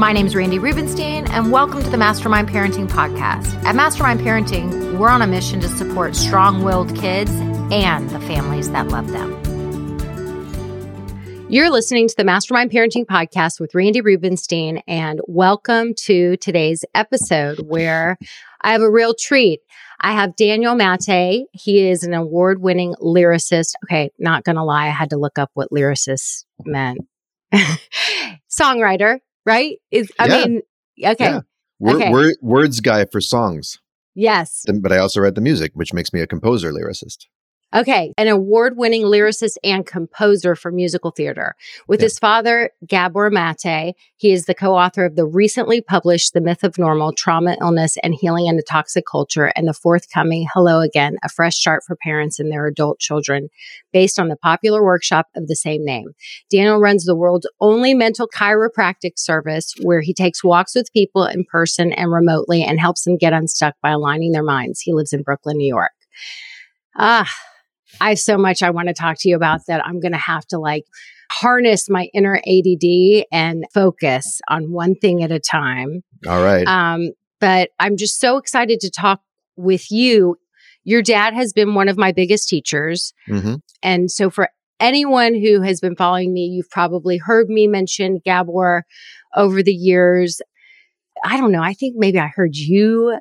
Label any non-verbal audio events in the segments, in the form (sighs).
My name is Randy Rubenstein, and welcome to the Mastermind Parenting Podcast. At Mastermind Parenting, we're on a mission to support strong willed kids and the families that love them. You're listening to the Mastermind Parenting Podcast with Randy Rubenstein, and welcome to today's episode where I have a real treat. I have Daniel Maté. He is an award winning lyricist. Okay, not gonna lie, I had to look up what lyricist meant. (laughs) Songwriter, right? Is I Yeah. mean, okay. Yeah. Word, Okay. word, words guy for songs. Yes. But I also write the music, which makes me a composer lyricist. Okay. An award winning lyricist and composer for musical theater. With Yeah. his father, Gabor Maté, he is the co author of the recently published The Myth of Normal Trauma, Illness, and Healing in a Toxic Culture, and the forthcoming Hello Again, a fresh start for parents and their adult children, based on the popular workshop of the same name. Daniel runs the world's only mental chiropractic service where he takes walks with people in person and remotely and helps them get unstuck by aligning their minds. He lives in Brooklyn, New York. Ah, I have so much I want to talk to you about that I'm going to have to like harness my inner ADD and focus on one thing at a time. All right. Um, but I'm just so excited to talk with you. Your dad has been one of my biggest teachers. hmm And so for anyone who has been following me, you've probably heard me mention Gabor over the years. I don't know. I think maybe I heard you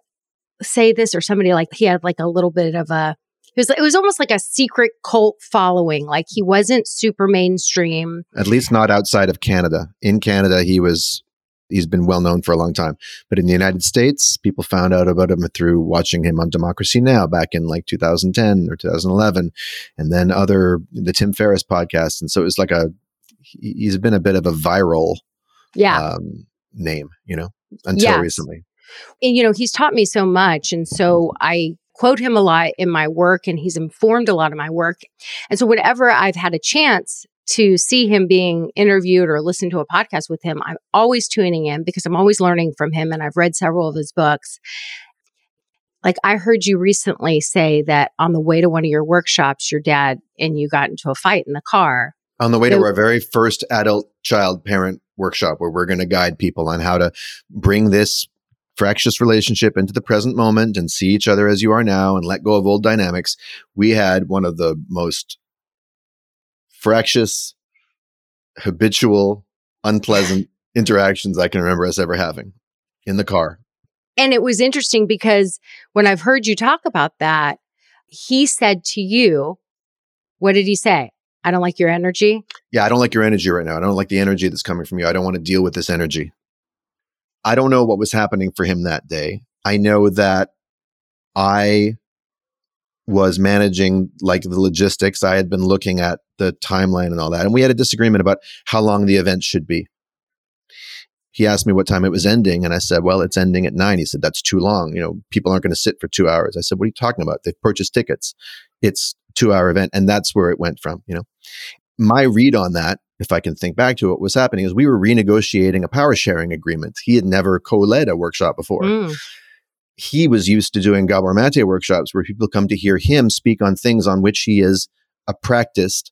say this or somebody like he had like a little bit of a it was it was almost like a secret cult following. Like he wasn't super mainstream. At least not outside of Canada. In Canada, he was he's been well known for a long time. But in the United States, people found out about him through watching him on Democracy Now! back in like 2010 or 2011, and then other the Tim Ferriss podcast. And so it was like a he- he's been a bit of a viral Yeah. um, name, you know, until Yes. recently. and you know he's taught me so much and so i quote him a lot in my work and he's informed a lot of my work. And so whenever i've had a chance to see him being interviewed or listen to a podcast with him i'm always tuning in because i'm always learning from him and i've read several of his books. Like i heard you recently say that on the way to one of your workshops your dad and you got into a fight in the car. On the way So- to our very first adult child parent workshop where we're going to guide people on how to bring this fractious relationship into the present moment and see each other as you are now and let go of old dynamics we had one of the most fractious habitual unpleasant (sighs) interactions i can remember us ever having in the car And it was interesting because when I've heard you talk about that, he said to you, what did he say? I don't like your energy. yeah, I don't like your energy right now. I don't like the energy that's coming from you. I don't want to deal with this energy. I don't know what was happening for him that day. I know that I was managing like the logistics. I had been looking at the timeline and all that. And we had a disagreement about how long the event should be. He asked me what time it was ending. And I said, well, it's ending at nine. He said, that's too long. You know, people aren't going to sit for two hours. I said, what are you talking about? They've purchased tickets. It's two hour event. And that's where it went from, you know my read on that, if I can think back to what was happening, is we were renegotiating a power sharing agreement. He had never co led a workshop before. Mm, He was used to doing Gabor Maté workshops where people come to hear him speak on things on which he is a practiced,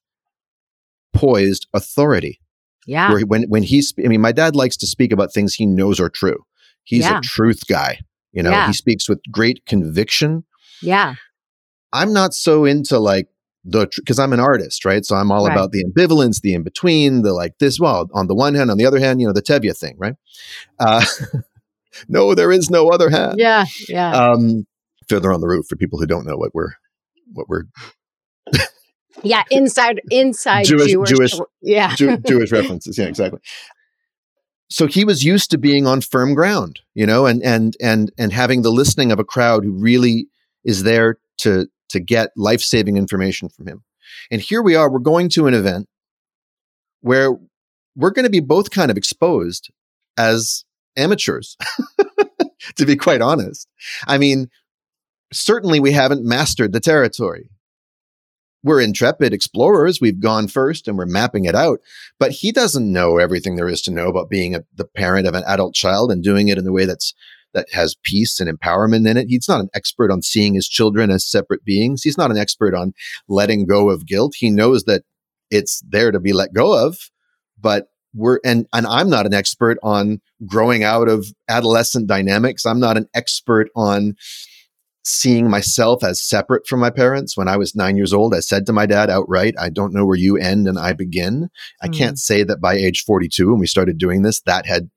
poised authority. yeah. Where he- when, when he, I mean, my dad likes to speak about things he knows are true. He's Yeah. a truth guy. You know, Yeah. he speaks with great conviction. Yeah. I'm not so into like the because I'm an artist, right? So I'm all Right. about the ambivalence, the in between, the like this. Well, on the one hand, on the other hand, you know, the Tevye thing, right? Uh, (laughs) no, there is no other hand. Yeah. Yeah. Um, Fiddler on the Roof for people who don't know what we're what we're yeah, inside inside Jewish- Jewish, Jewish- yeah. Jew- Jewish references. Yeah, exactly. So he was used to being on firm ground, you know, and and and and having the listening of a crowd who really is there to to get life saving information from him. And here we are. We're going to an event where we're going to be both kind of exposed as amateurs, (laughs) to be quite honest. I mean, certainly we haven't mastered the territory. We're intrepid explorers. We've gone first and we're mapping it out. But he doesn't know everything there is to know about being a, the parent of an adult child and doing it in a way that's that has peace and empowerment in it. He's not an expert on seeing his children as separate beings. He's not an expert on letting go of guilt. He knows that it's there to be let go of, but we're and and I'm not an expert on growing out of adolescent dynamics. I'm not an expert on seeing myself as separate from my parents. When I was nine years old, I said to my dad outright, I don't know where you end and I begin. I Mm. can't say that by age 42, when we started doing this, that had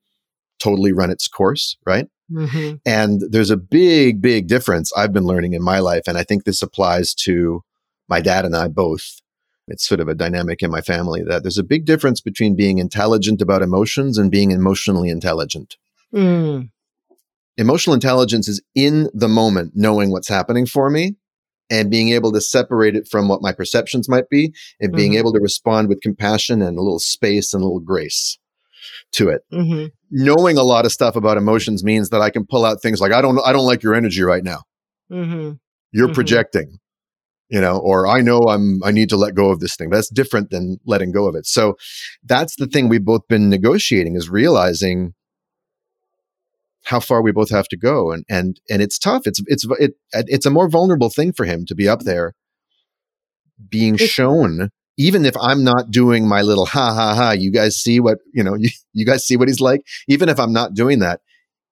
totally run its course, right? Mhm. And there's a big, big difference I've been learning in my life. And I think this applies to my dad and I both. It's sort of a dynamic in my family that there's a big difference between being intelligent about emotions and being emotionally intelligent. Mm. Emotional intelligence is in the moment, knowing what's happening for me and being able to separate it from what my perceptions might be and being Mhm. able to respond with compassion and a little space and a little grace to it Mhm. Knowing a lot of stuff about emotions means that I can pull out things like I don't I don't like your energy right now. Mhm. You're Mhm. projecting. You know, or I know I'm I need to let go of this thing. That's different than letting go of it. So that's the thing we've both been negotiating is realizing how far we both have to go and and and it's tough. It's it's it, it's a more vulnerable thing for him to be up there being It's- shown even if I'm not doing my little ha ha ha, you guys see what, you know, you, (laughs) you guys see what he's like. Even if I'm not doing that,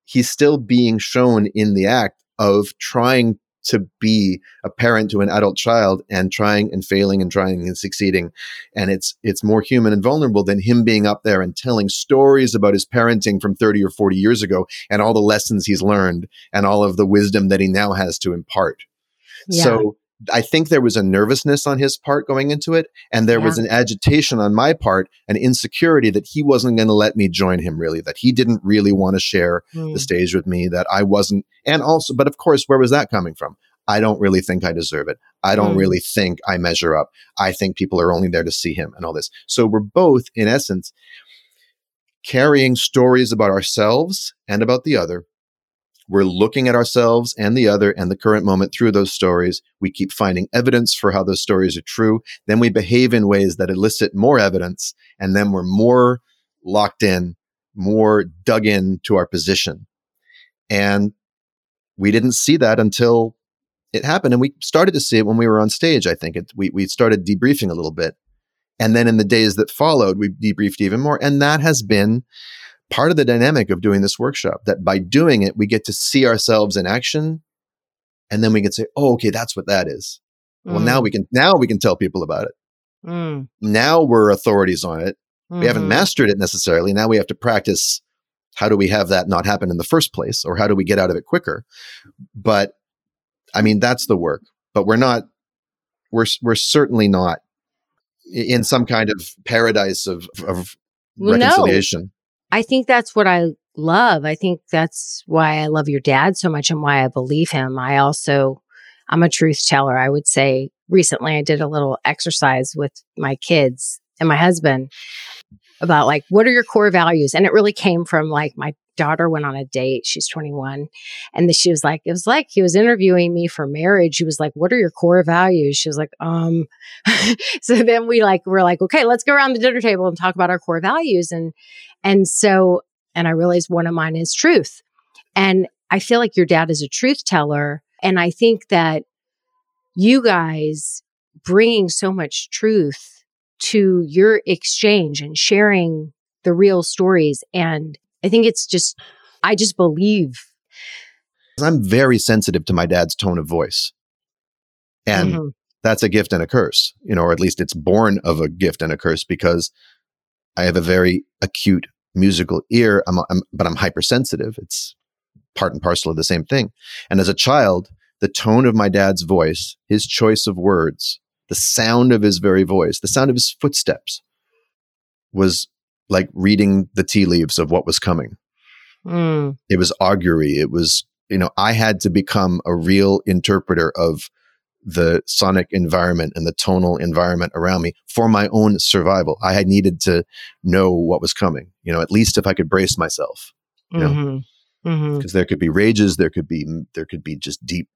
he's still being shown in the act of trying to be a parent to an adult child and trying and failing and trying and succeeding. And it's, it's more human and vulnerable than him being up there and telling stories about his parenting from 30 or 40 years ago and all the lessons he's learned and all of the wisdom that he now has to impart. Yeah. So I think there was a nervousness on his part going into it, and there was an agitation on my part, an insecurity that he wasn't going to let me join him really, that he didn't really want to share Mm. the stage with me, that I wasn't. And also, but of course, where was that coming from? I don't really think I deserve it. I don't Mm. really think I measure up. I think people are only there to see him and all this. So we're both, in essence, carrying stories about ourselves and about the other. We're looking at ourselves and the other and the current moment through those stories. We keep finding evidence for how those stories are true. Then we behave in ways that elicit more evidence. And then we're more locked in, more dug in to our position. And we didn't see that until it happened. And we started to see it when we were on stage. I think it, we, we started debriefing a little bit. And then in the days that followed, we debriefed even more. And that has been part of the dynamic of doing this workshop that by doing it, we get to see ourselves in action. And then we can say, oh, okay, that's what that is. Well, now we can, now we can tell people about it. Mm. Now we're authorities on it. We haven't Mhm. mastered it necessarily. Now we have to practice how do we have that not happen in the first place or how do we get out of it quicker? But I mean, that's the work. But we're not, we're, we're certainly not in some kind of paradise of, of Well, reconciliation. I think that's what I love. I think that's why I love your dad so much and why I believe him. I also, I'm a truth teller. I would say recently I did a little exercise with my kids and my husband about like, what are your core values? And it really came from like my daughter went on a date. She's 21. And she was like, it was like he was interviewing me for marriage. He was like, what are your core values? She was like, um, (laughs) so then we like, we're like, okay, let's go around the dinner table and talk about our core values. And, and so, and I realized one of mine is truth. And I feel like your dad is a truth teller. And I think that you guys bringing so much truth to your exchange and sharing the real stories. And I think it's just, I just believe. I'm very sensitive to my dad's tone of voice. And Mhm. that's a gift and a curse, you know, or at least it's born of a gift and a curse because I have a very acute musical ear, I'm, I'm, but I'm hypersensitive. It's part and parcel of the same thing. And as a child, the tone of my dad's voice, his choice of words, the sound of his very voice, the sound of his footsteps was like reading the tea leaves of what was coming. Mm. It was augury. It was, you know, I had to become a real interpreter of the sonic environment and the tonal environment around me for my own survival. I had needed to know what was coming, you know, at least if I could brace myself, you know, Mm-hmm. Mm-hmm. because there could be rages, there could be, there could be just deep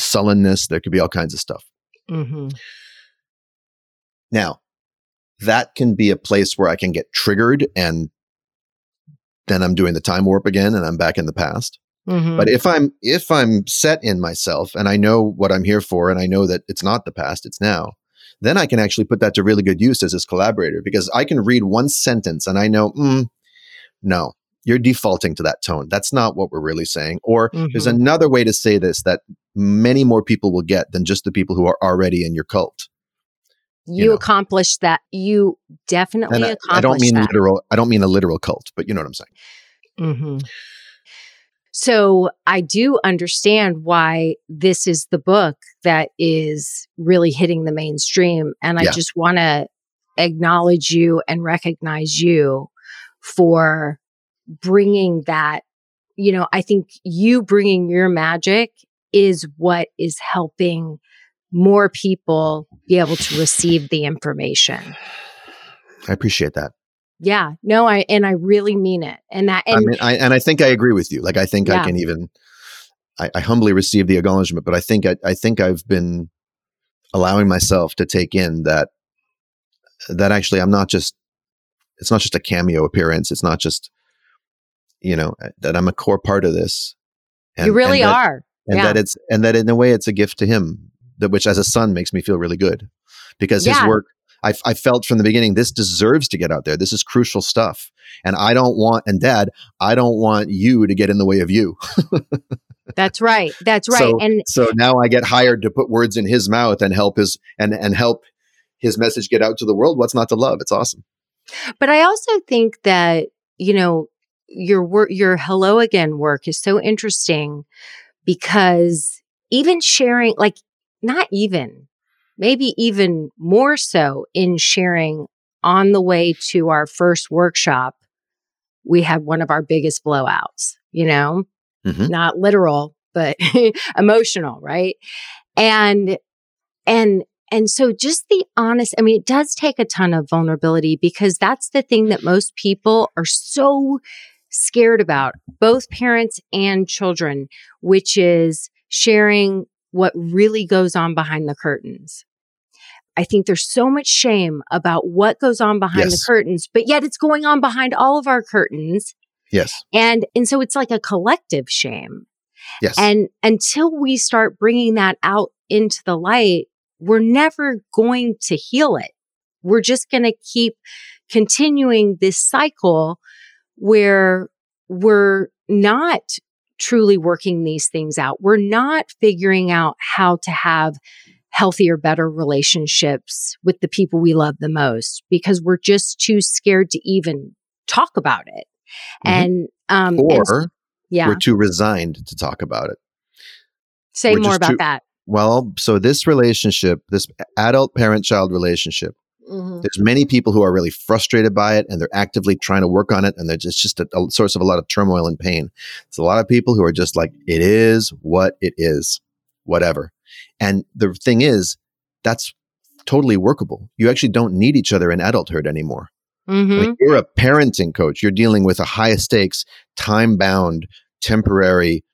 sullenness, there could be all kinds of stuff. Mm-hmm. Now, that can be a place where I can get triggered and then I'm doing the time warp again and I'm back in the past. Mm-hmm. But if I'm if I'm set in myself and I know what I'm here for and I know that it's not the past, it's now, then I can actually put that to really good use as this collaborator because I can read one sentence and I know, mm, no, you're defaulting to that tone. That's not what we're really saying. Or there's Mhm. another way to say this that many more people will get than just the people who are already in your cult. You, you know. accomplished that. You definitely And I, accomplished I don't mean that. literal. I don't mean a literal cult, but you know what I'm saying. hmm So I do understand why this is the book that is really hitting the mainstream. And I Yeah. just want to acknowledge you and recognize you for bringing that. You know, I think you bringing your magic is what is helping more people be able to receive the information. I appreciate that. Yeah, no, I and I really mean it. And that and I mean, I, and I think I agree with you. Like, I think I can even, I, I humbly receive the acknowledgement, but I think I, I think I've been allowing myself to take in that that actually I'm not just, it's not just a cameo appearance. It's not just, you know, uh, that I'm a core part of this. you really that, are. and yeah. that it's and that in a way it's a gift to him, that which as a son makes me feel really good, because Yeah. his work. I, I felt from the beginning this deserves to get out there. This is crucial stuff, and I don't want. And Dad, I don't want you to get in the way of you. (laughs) That's right. That's right. So- and So now I get hired to put words in his mouth and help his and and help his message get out to the world. What's not to love? It's awesome. but I also think that, you know, your work your hello again work is so interesting because even sharing like not even maybe even more so in sharing on the way to our first workshop we had one of our biggest blowouts, you know? Mhm. Not literal, but (laughs) emotional, right? And and and so just the honest, I mean, it does take a ton of vulnerability because that's the thing that most people are so scared about, both parents and children, which is sharing what really goes on behind the curtains. I think there's so much shame about what goes on behind the curtains, but yet it's going on behind all of our curtains. Yes. And and so it's like a collective shame. Yes. And until we start bringing that out into the light, we're never going to heal it. We're just going to keep continuing this cycle where we're not truly working these things out. We're not figuring out how to have healthier, better relationships with the people we love the most because we're just too scared to even talk about it. Mhm. And, um, and or yeah, we're too resigned to talk about it. say we're more about too- that. Well, so this relationship, this adult parent child relationship, there's many people who are really frustrated by it and they're actively trying to work on it and they're just, just a, a source of a lot of turmoil and pain. It's a lot of people who are just like, it is what it is, whatever. And the thing is, that's totally workable. You actually don't need each other in adulthood anymore. hmm Like, you're a parenting coach. You're dealing with a high stakes, time bound, temporary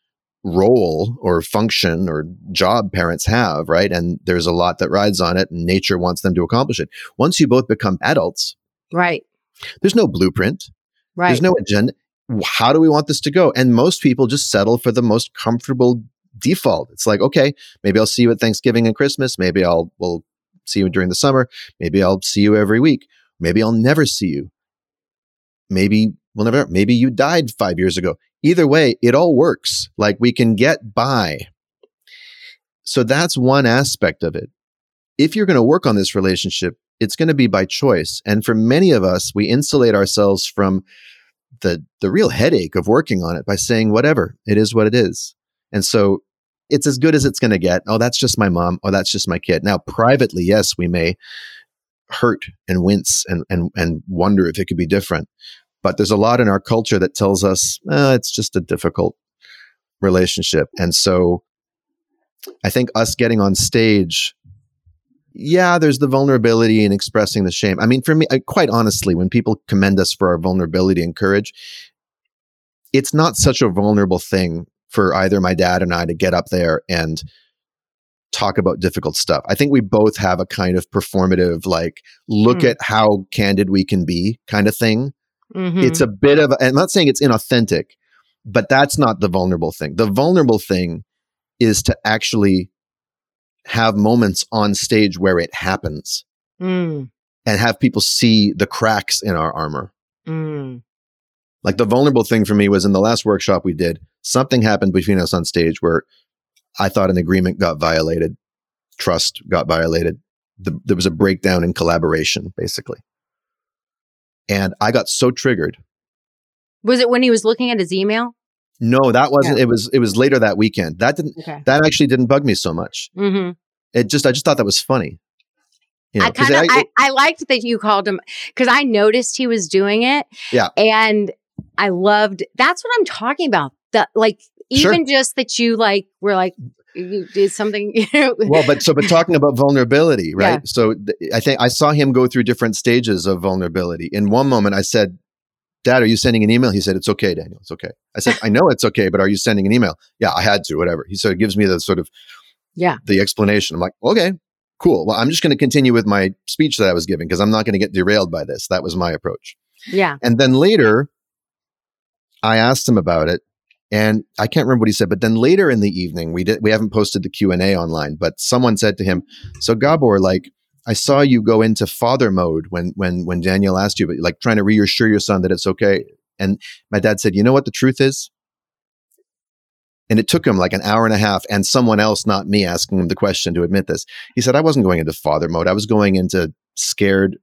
role or function or job parents have, right? And there's a lot that rides on it, and nature wants them to accomplish it. Once you both become adults, Right. there's no blueprint, Right. there's no agenda. How do we want this to go? And most people just settle for the most comfortable default. It's like, okay, maybe I'll see you at Thanksgiving and Christmas. Maybe I'll we'll see you during the summer. Maybe I'll see you every week. Maybe I'll never see you. Maybe we'll never. Maybe you died five years ago. Either way, it all works. Like we can get by. So that's one aspect of it. If you're going to work on this relationship, it's going to be by choice. And for many of us, we insulate ourselves from the the real headache of working on it by saying whatever it is what it is and so it's as good as it's going to get. Oh, that's just my mom. Oh, that's just my kid. Now, privately, yes, we may hurt and wince and and and wonder if it could be different. But there's a lot in our culture that tells us eh, it's just a difficult relationship, and so I think us getting on stage yeah, there's the vulnerability and expressing the shame. I mean, for me, I, quite honestly, when people commend us for our vulnerability and courage, it's not such a vulnerable thing for either my dad and I to get up there and talk about difficult stuff. I think we both have a kind of performative, like, look mm. at how candid we can be kind of thing. Mm-hmm. It's a bit of, I'm not saying it's inauthentic, but that's not the vulnerable thing. The vulnerable thing is to actually have moments on stage where it happens mm. and have people see the cracks in our armor. Mm. Like the vulnerable thing for me was in the last workshop we did, something happened between us on stage where I thought an agreement got violated, trust got violated. The, there was a breakdown in collaboration, basically. And I got so triggered. Was it when he was looking at his email? No, that wasn't. Yeah. It was. It was later that weekend. That didn't. Okay. That actually didn't bug me so much. Mm-hmm. It just. I just thought that was funny. You know, I kind of. I, I, liked that you called him because I noticed he was doing it. Yeah. And I loved. That's what I'm talking about. That like even sure. just that you like were like you did something. (laughs) You know. Well, but so but talking about vulnerability, (laughs) right? Yeah. So th- I think I saw him go through different stages of vulnerability. In one moment, I said, Dad, are you sending an email? He said, It's okay, Daniel. It's okay. I said, (laughs) I know it's okay, but are you sending an email? Yeah, I had to, whatever. He said, it gives me the sort of yeah the explanation. I'm like, okay, cool. Well, I'm just going to continue with my speech that I was giving because I'm not going to get derailed by this. That was my approach. Yeah. And then later, I asked him about it, and I can't remember what he said. But then later in the evening, we did we haven't posted the Q and A online, but someone said to him, "So Gabor, like, I saw you go into father mode when when when Daniel asked you, but like trying to reassure your son that it's okay. And my dad said, "You know what the truth is." And it took him like an hour and a half, and someone else, not me, asking him the question to admit this. He said, "I wasn't going into father mode. I was going into scared,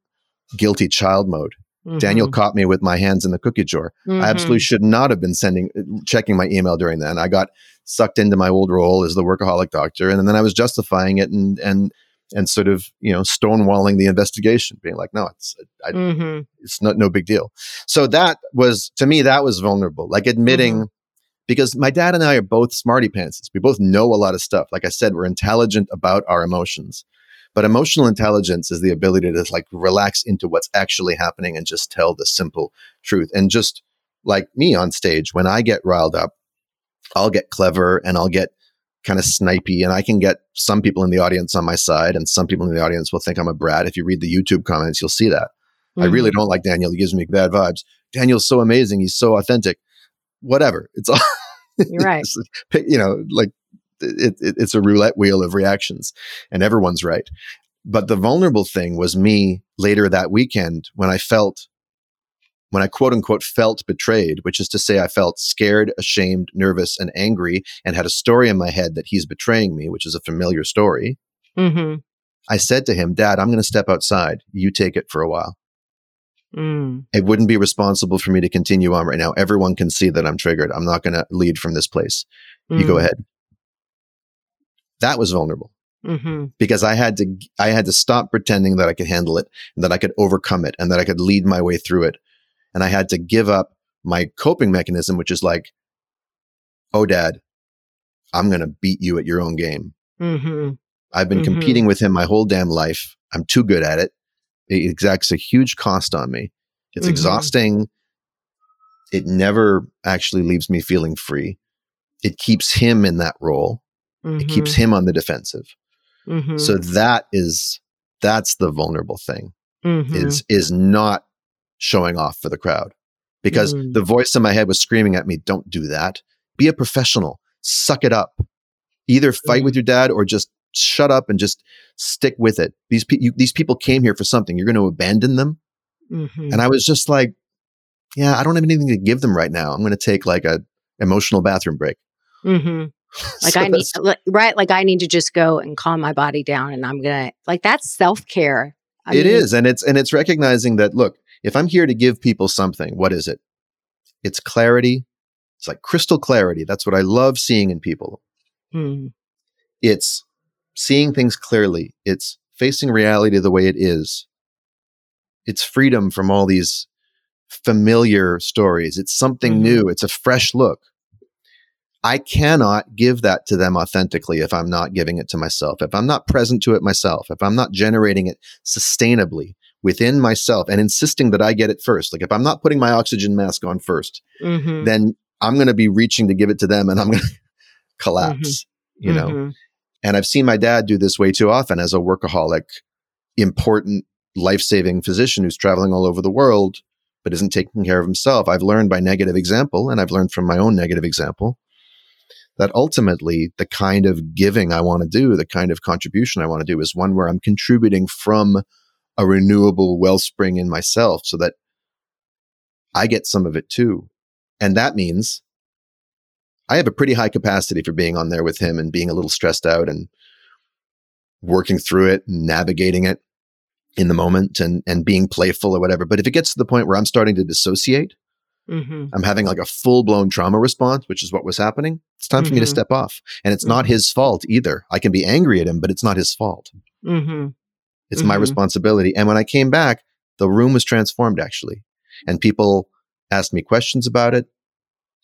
guilty child mode." Mm-hmm. Daniel caught me with my hands in the cookie jar. Mm-hmm. I absolutely should not have been sending, checking my email during that. And I got sucked into my old role as the workaholic doctor, and then I was justifying it and and and sort of you know stonewalling the investigation being like no it's I, mm-hmm. it's not no big deal so that was to me that was vulnerable like admitting mm-hmm. because my dad and i are both smarty pantses we both know a lot of stuff like i said we're intelligent about our emotions but emotional intelligence is the ability to like relax into what's actually happening and just tell the simple truth and just like me on stage when i get riled up i'll get clever and i'll get kind of snipey and I can get some people in the audience on my side and some people in the audience will think I'm a brat. If you read the YouTube comments, you'll see that. Mm-hmm. I really don't like Daniel. He gives me bad vibes. Daniel's so amazing. He's so authentic. Whatever. It's all You're right. (laughs) you know, like it, it, it's a roulette wheel of reactions and everyone's right. But the vulnerable thing was me later that weekend when I felt when I quote unquote felt betrayed, which is to say, I felt scared, ashamed, nervous, and angry, and had a story in my head that he's betraying me, which is a familiar story. Mm-hmm. I said to him, Dad, I'm going to step outside. You take it for a while. Mm. It wouldn't be responsible for me to continue on right now. Everyone can see that I'm triggered. I'm not going to lead from this place. Mm. You go mm. ahead. That was vulnerable. Mm-hmm. because I had to I had to stop pretending that I could handle it and that I could overcome it and that I could lead my way through it and I had to give up my coping mechanism, which is like, oh, dad, I'm going to beat you at your own game. Mm-hmm. I've been mm-hmm. competing with him my whole damn life. I'm too good at it. It exacts a huge cost on me. It's mm-hmm. exhausting. It never actually leaves me feeling free. It keeps him in that role. It keeps mm-hmm. him on the defensive. Mm-hmm. So that is that's the vulnerable thing. Mm-hmm. Is is not showing off for the crowd because mm. the voice in my head was screaming at me, don't do that. Be a professional, suck it up. Either fight mm. with your dad or just shut up and just stick with it. These, pe- you, these people came here for something. You're going to abandon them. Mm-hmm. And I was just like, yeah, I don't have anything to give them right now. I'm going to take like a emotional bathroom break. Mm-hmm. (laughs) Like so I need, right? Like I need to just go and calm my body down, and I'm gonna like that's self care. It mean, is, and it's and it's recognizing that look, if I'm here to give people something, what is it? It's clarity. It's like crystal clarity. That's what I love seeing in people. Hmm. It's seeing things clearly. It's facing reality the way it is. It's freedom from all these familiar stories. It's something Mhm. new. It's a fresh look. I cannot give that to them authentically if I'm not giving it to myself. If I'm not present to it myself, if I'm not generating it sustainably within myself and insisting that I get it first. Like if I'm not putting my oxygen mask on 1st Mhm. then I'm going to be reaching to give it to them and I'm going (laughs) to collapse, you know? Mhm. And I've seen my dad do this way too often as a workaholic, important, life saving physician who's traveling all over the world, but isn't taking care of himself. I've learned by negative example, and I've learned from my own negative example, that ultimately the kind of giving I want to do, the kind of contribution I want to do is one where I'm contributing from a renewable wellspring in myself so that I get some of it too. And that means I have a pretty high capacity for being on there with him and being a little stressed out and working through it, and navigating it in the moment and and being playful or whatever. But if it gets to the point where I'm starting to dissociate, Mhm. I'm having like a full blown trauma response, which is what was happening. It's time for me to Mhm. step off. And it's not his fault either. I can be angry at him, but it's not his fault. Mhm. It's my Mhm. responsibility. And when I came back, the room was transformed actually. And people asked me questions about it.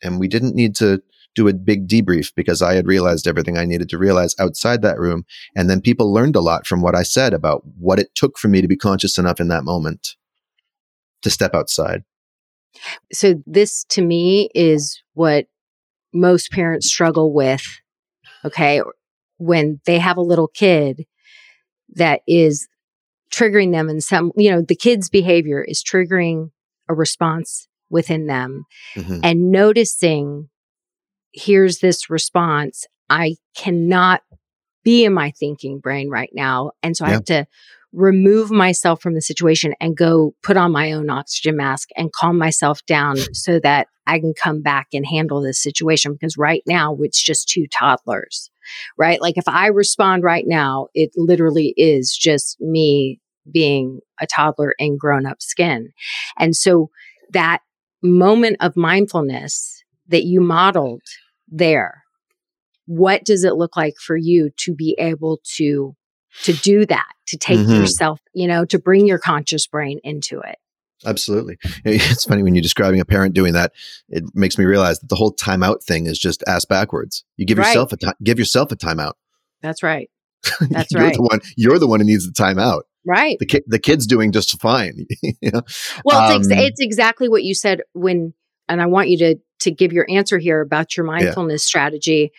And we didn't need to do a big debrief because I had realized everything I needed to realize outside that room. And then people learned a lot from what I said about what it took for me to be conscious enough in that moment to step outside. So this to me is what most parents struggle with. Okay. When they have a little kid that is triggering them in some, you know, the kid's behavior is triggering a response within them Mhm. and noticing here's this response. I cannot be in my thinking brain right now. And so I have to remove myself from the situation and go put on my own oxygen mask and calm myself down so that I can come back and handle this situation. Because right now it's just two toddlers, right? Like if I respond right now, it literally is just me being a toddler in grown up skin. And so that moment of mindfulness that you modeled there, what does it look like for you to be able to to do that, to take Mhm. yourself, you know, to bring your conscious brain into it? Absolutely. (laughs) It's funny when you're describing a parent doing that, it makes me realize that the whole timeout thing is just ass backwards. You give Right. yourself a time, give yourself a timeout. That's right. (laughs) That's you're right. the one you're the one who needs the timeout. Right. The kid the kid's doing just fine. (laughs) you know? Well, it's, ex- Um, it's exactly what you said when, and I want you to to give your answer here about your mindfulness strategy.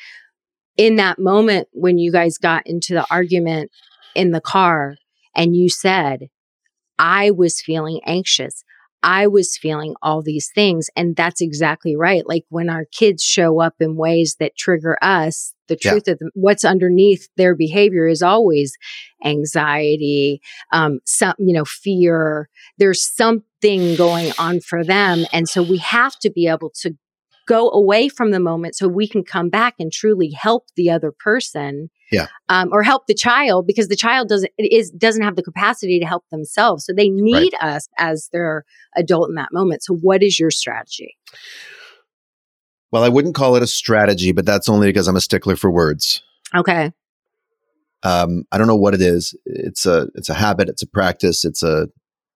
In that moment when you guys got into the argument in the car, and you said, "I was feeling anxious." I was feeling all these things. And that's exactly right. Like when our kids show up in ways that trigger us, the Yeah. truth of the, what's underneath their behavior is always anxiety, um, some, you know, fear. There's something going on for them. And so we have to be able to go away from the moment so we can come back and truly help the other person. Yeah. Um, or help the child because the child doesn't is doesn't have the capacity to help themselves. So they need us as their adult in that moment. So what is your strategy? Well, I wouldn't call it a strategy, but that's only because I'm a stickler for words. Okay. Um, I don't know what it is. It's a it's a habit, it's a practice, it's a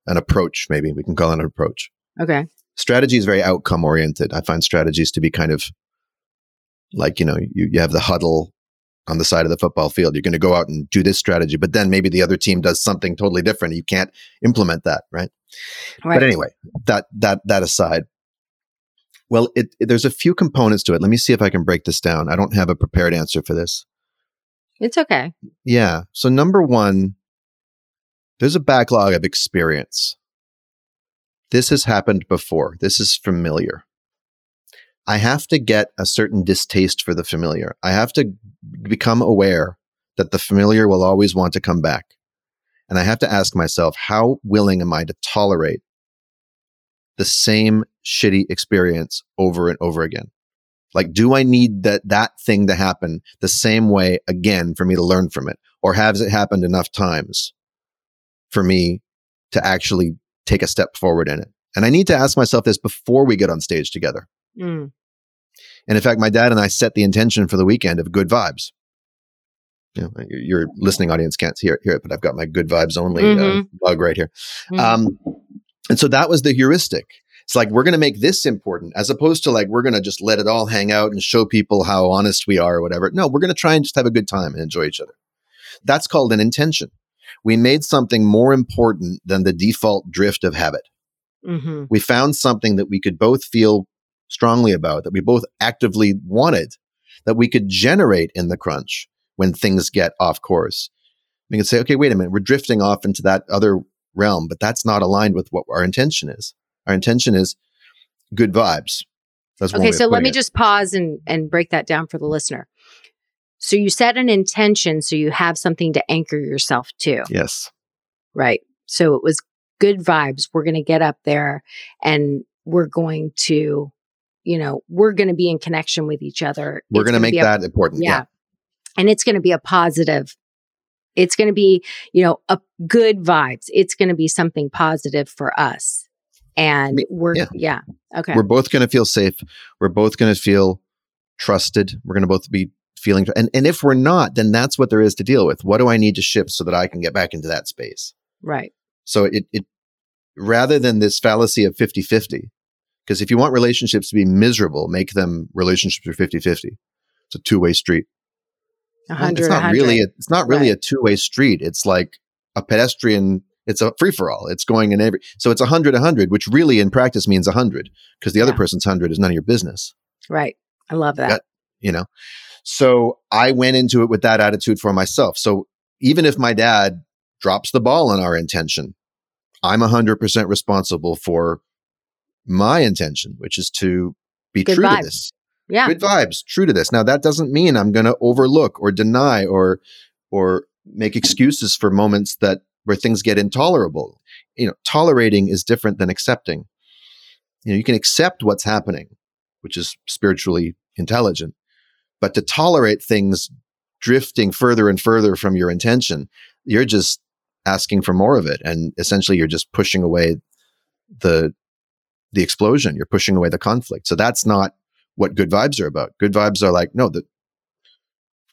an approach, maybe. We can call it an approach. Okay. Strategy is very outcome oriented. I find strategies to be kind of like, you know, you, you have the huddle on the side of the football field. You're going to go out and do this strategy, but then maybe the other team does something totally different. You can't implement that, right? Right. But anyway, that that that aside, well, it, it- there's a few components to it. Let me see if I can break this down. I don't have a prepared answer for this. It's okay. Yeah. So number one, there's a backlog of experience. This has happened before. This is familiar. I have to get a certain distaste for the familiar. I have to become aware that the familiar will always want to come back. And I have to ask myself, how willing am I to tolerate the same shitty experience over and over again? Like, do I need that, that thing to happen the same way again for me to learn from it? Or has it happened enough times for me to actually take a step forward in it? And I need to ask myself this before we get on stage together. Mm. And in fact, my dad and I set the intention for the weekend of good vibes. You know, your, listening audience can't hear, hear it, but I've got my good vibes only Mhm. uh, bug right here. Mhm. Um, and so that was the heuristic. It's like we're going to make this important as opposed to like we're going to just let it all hang out and show people how honest we are or whatever. No, we're going to try and just have a good time and enjoy each other. That's called an intention. We made something more important than the default drift of habit. Mhm. We found something that we could both feel strongly about, that we both actively wanted, that we could generate in the crunch when things get off course. We can say, okay, wait a minute, we're drifting off into that other realm, but that's not aligned with what our intention is. Our intention is good vibes. That's Okay, so let me it. just pause and and break that down for the listener. So you set an intention so you have something to anchor yourself to, Yes. right? So it was good vibes. We're going to get up there and we're going to you know, we're going to be in connection with each other. We're going to make be a- that important. yeah. And it's going to be a positive. It's going to be, you know, a good vibes. It's going to be something positive for us. And we're yeah. yeah. Okay. We're both going to feel safe. We're both going to feel trusted. We're going to both be feeling, and, and if we're not, then that's what there is to deal with. What do I need to shift so that I can get back into that space? right. So it, it rather than this fallacy of 50 50, because if you want relationships to be miserable, make them relationships are 50 50. It's a two way street. Hundred. it's not really, a, it's not really Right. a two way street. It's like a pedestrian, it's a free for all. It's going in every, so it's a hundred, a hundred, which really in practice means a hundred because the other person's hundred is none of your business, Right. I love that. Yeah. you know? So I went into it with that attitude for myself. So even if my dad drops the ball on our intention, I'm 100% responsible for my intention, which is to be Good true vibes. to this. Yeah. Good vibes, true to this. Now that doesn't mean I'm going to overlook or deny or or make excuses for moments that where things get intolerable. You know, tolerating is different than accepting. You know, you can accept what's happening, which is spiritually intelligent, but to tolerate things drifting further and further from your intention, you're just asking for more of it. And essentially you're just pushing away the the explosion. You're pushing away the conflict. So that's not what good vibes are about. Good vibes are like no that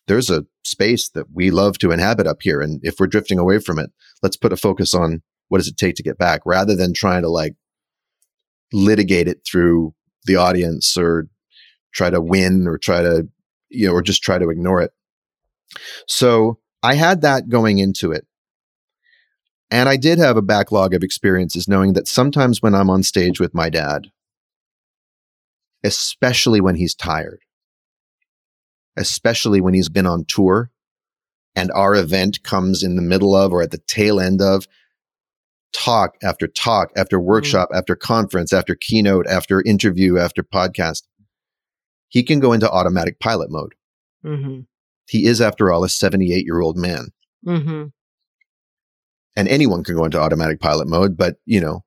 there's a space that we love to inhabit up here. And if we're drifting away from it let's put a focus on what does it take to get back rather than trying to like litigate it through the audience or try to win or try to you know or just try to ignore it. So i had that going into it. And I did have a backlog of experiences knowing that sometimes when I'm on stage with my dad, especially when he's tired, especially when he's been on tour and our event comes in the middle of or at the tail end of talk after talk after mm-hmm. workshop after conference after keynote after interview after podcast, he can go into automatic pilot mode. Mm-hmm. He is, after all, a 78 year old man. Mm-hmm. and anyone can go into automatic pilot mode, but you know,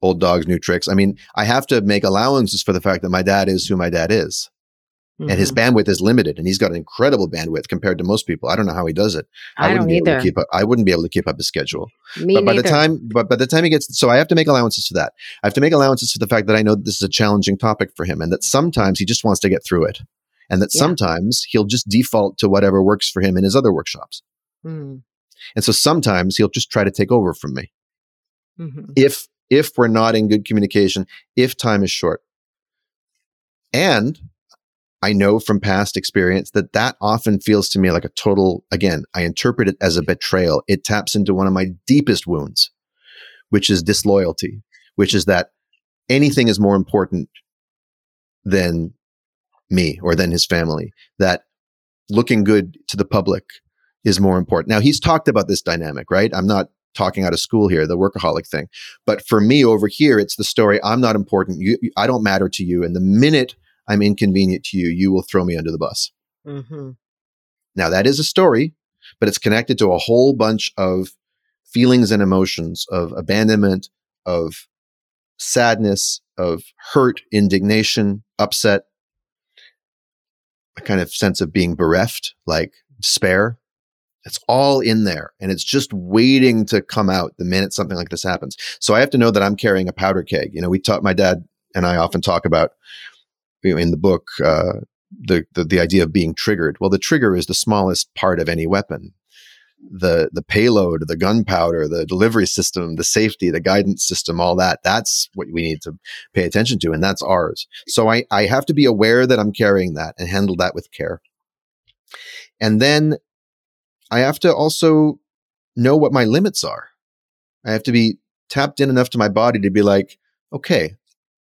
old dogs, new tricks. I mean, I have to make allowances for the fact that my dad is who my dad is and Mm-hmm. his bandwidth is limited and he's got an incredible bandwidth compared to most people. I don't know how he does it. I, wouldn't don't be able to either. keep up. I wouldn't be able to keep up his schedule. Me but by neither. the time, but by the time he gets, so I have to make allowances for that. I have to make allowances for the fact that I know that this is a challenging topic for him and that sometimes he just wants to get through it. And that Yeah. sometimes he'll just default to whatever works for him in his other workshops. Mm, And so sometimes he'll just try to take over from me. mhm. if if we're not in good communication if time is short and i know from past experience that that often feels to me like a total again i interpret it as a betrayal it taps into one of my deepest wounds which is disloyalty which is that anything is more important than me or than his family that looking good to the public is more important now he's talked about this dynamic right i'm not talking out of school here, the workaholic thing. But for me over here, it's the story I'm not important. You, I don't matter to you. And the minute I'm inconvenient to you, you will throw me under the bus. Mhm. Now, that is a story, but it's connected to a whole bunch of feelings and emotions of abandonment, of sadness, of hurt, indignation, upset, a kind of sense of being bereft, like despair. It's all in there and it's just waiting to come out the minute something like this happens. So I have to know that I'm carrying a powder keg. You know, we talk, my dad and I often talk about in the book, uh, the, the the idea of being triggered. Well, the trigger is the smallest part of any weapon. The the payload, the gunpowder, the delivery system, the safety, the guidance system, all that. That's what we need to pay attention to, and that's ours. So I I have to be aware that I'm carrying that and handle that with care. And then I have to also know what my limits are. I have to be tapped in enough to my body to be like, okay,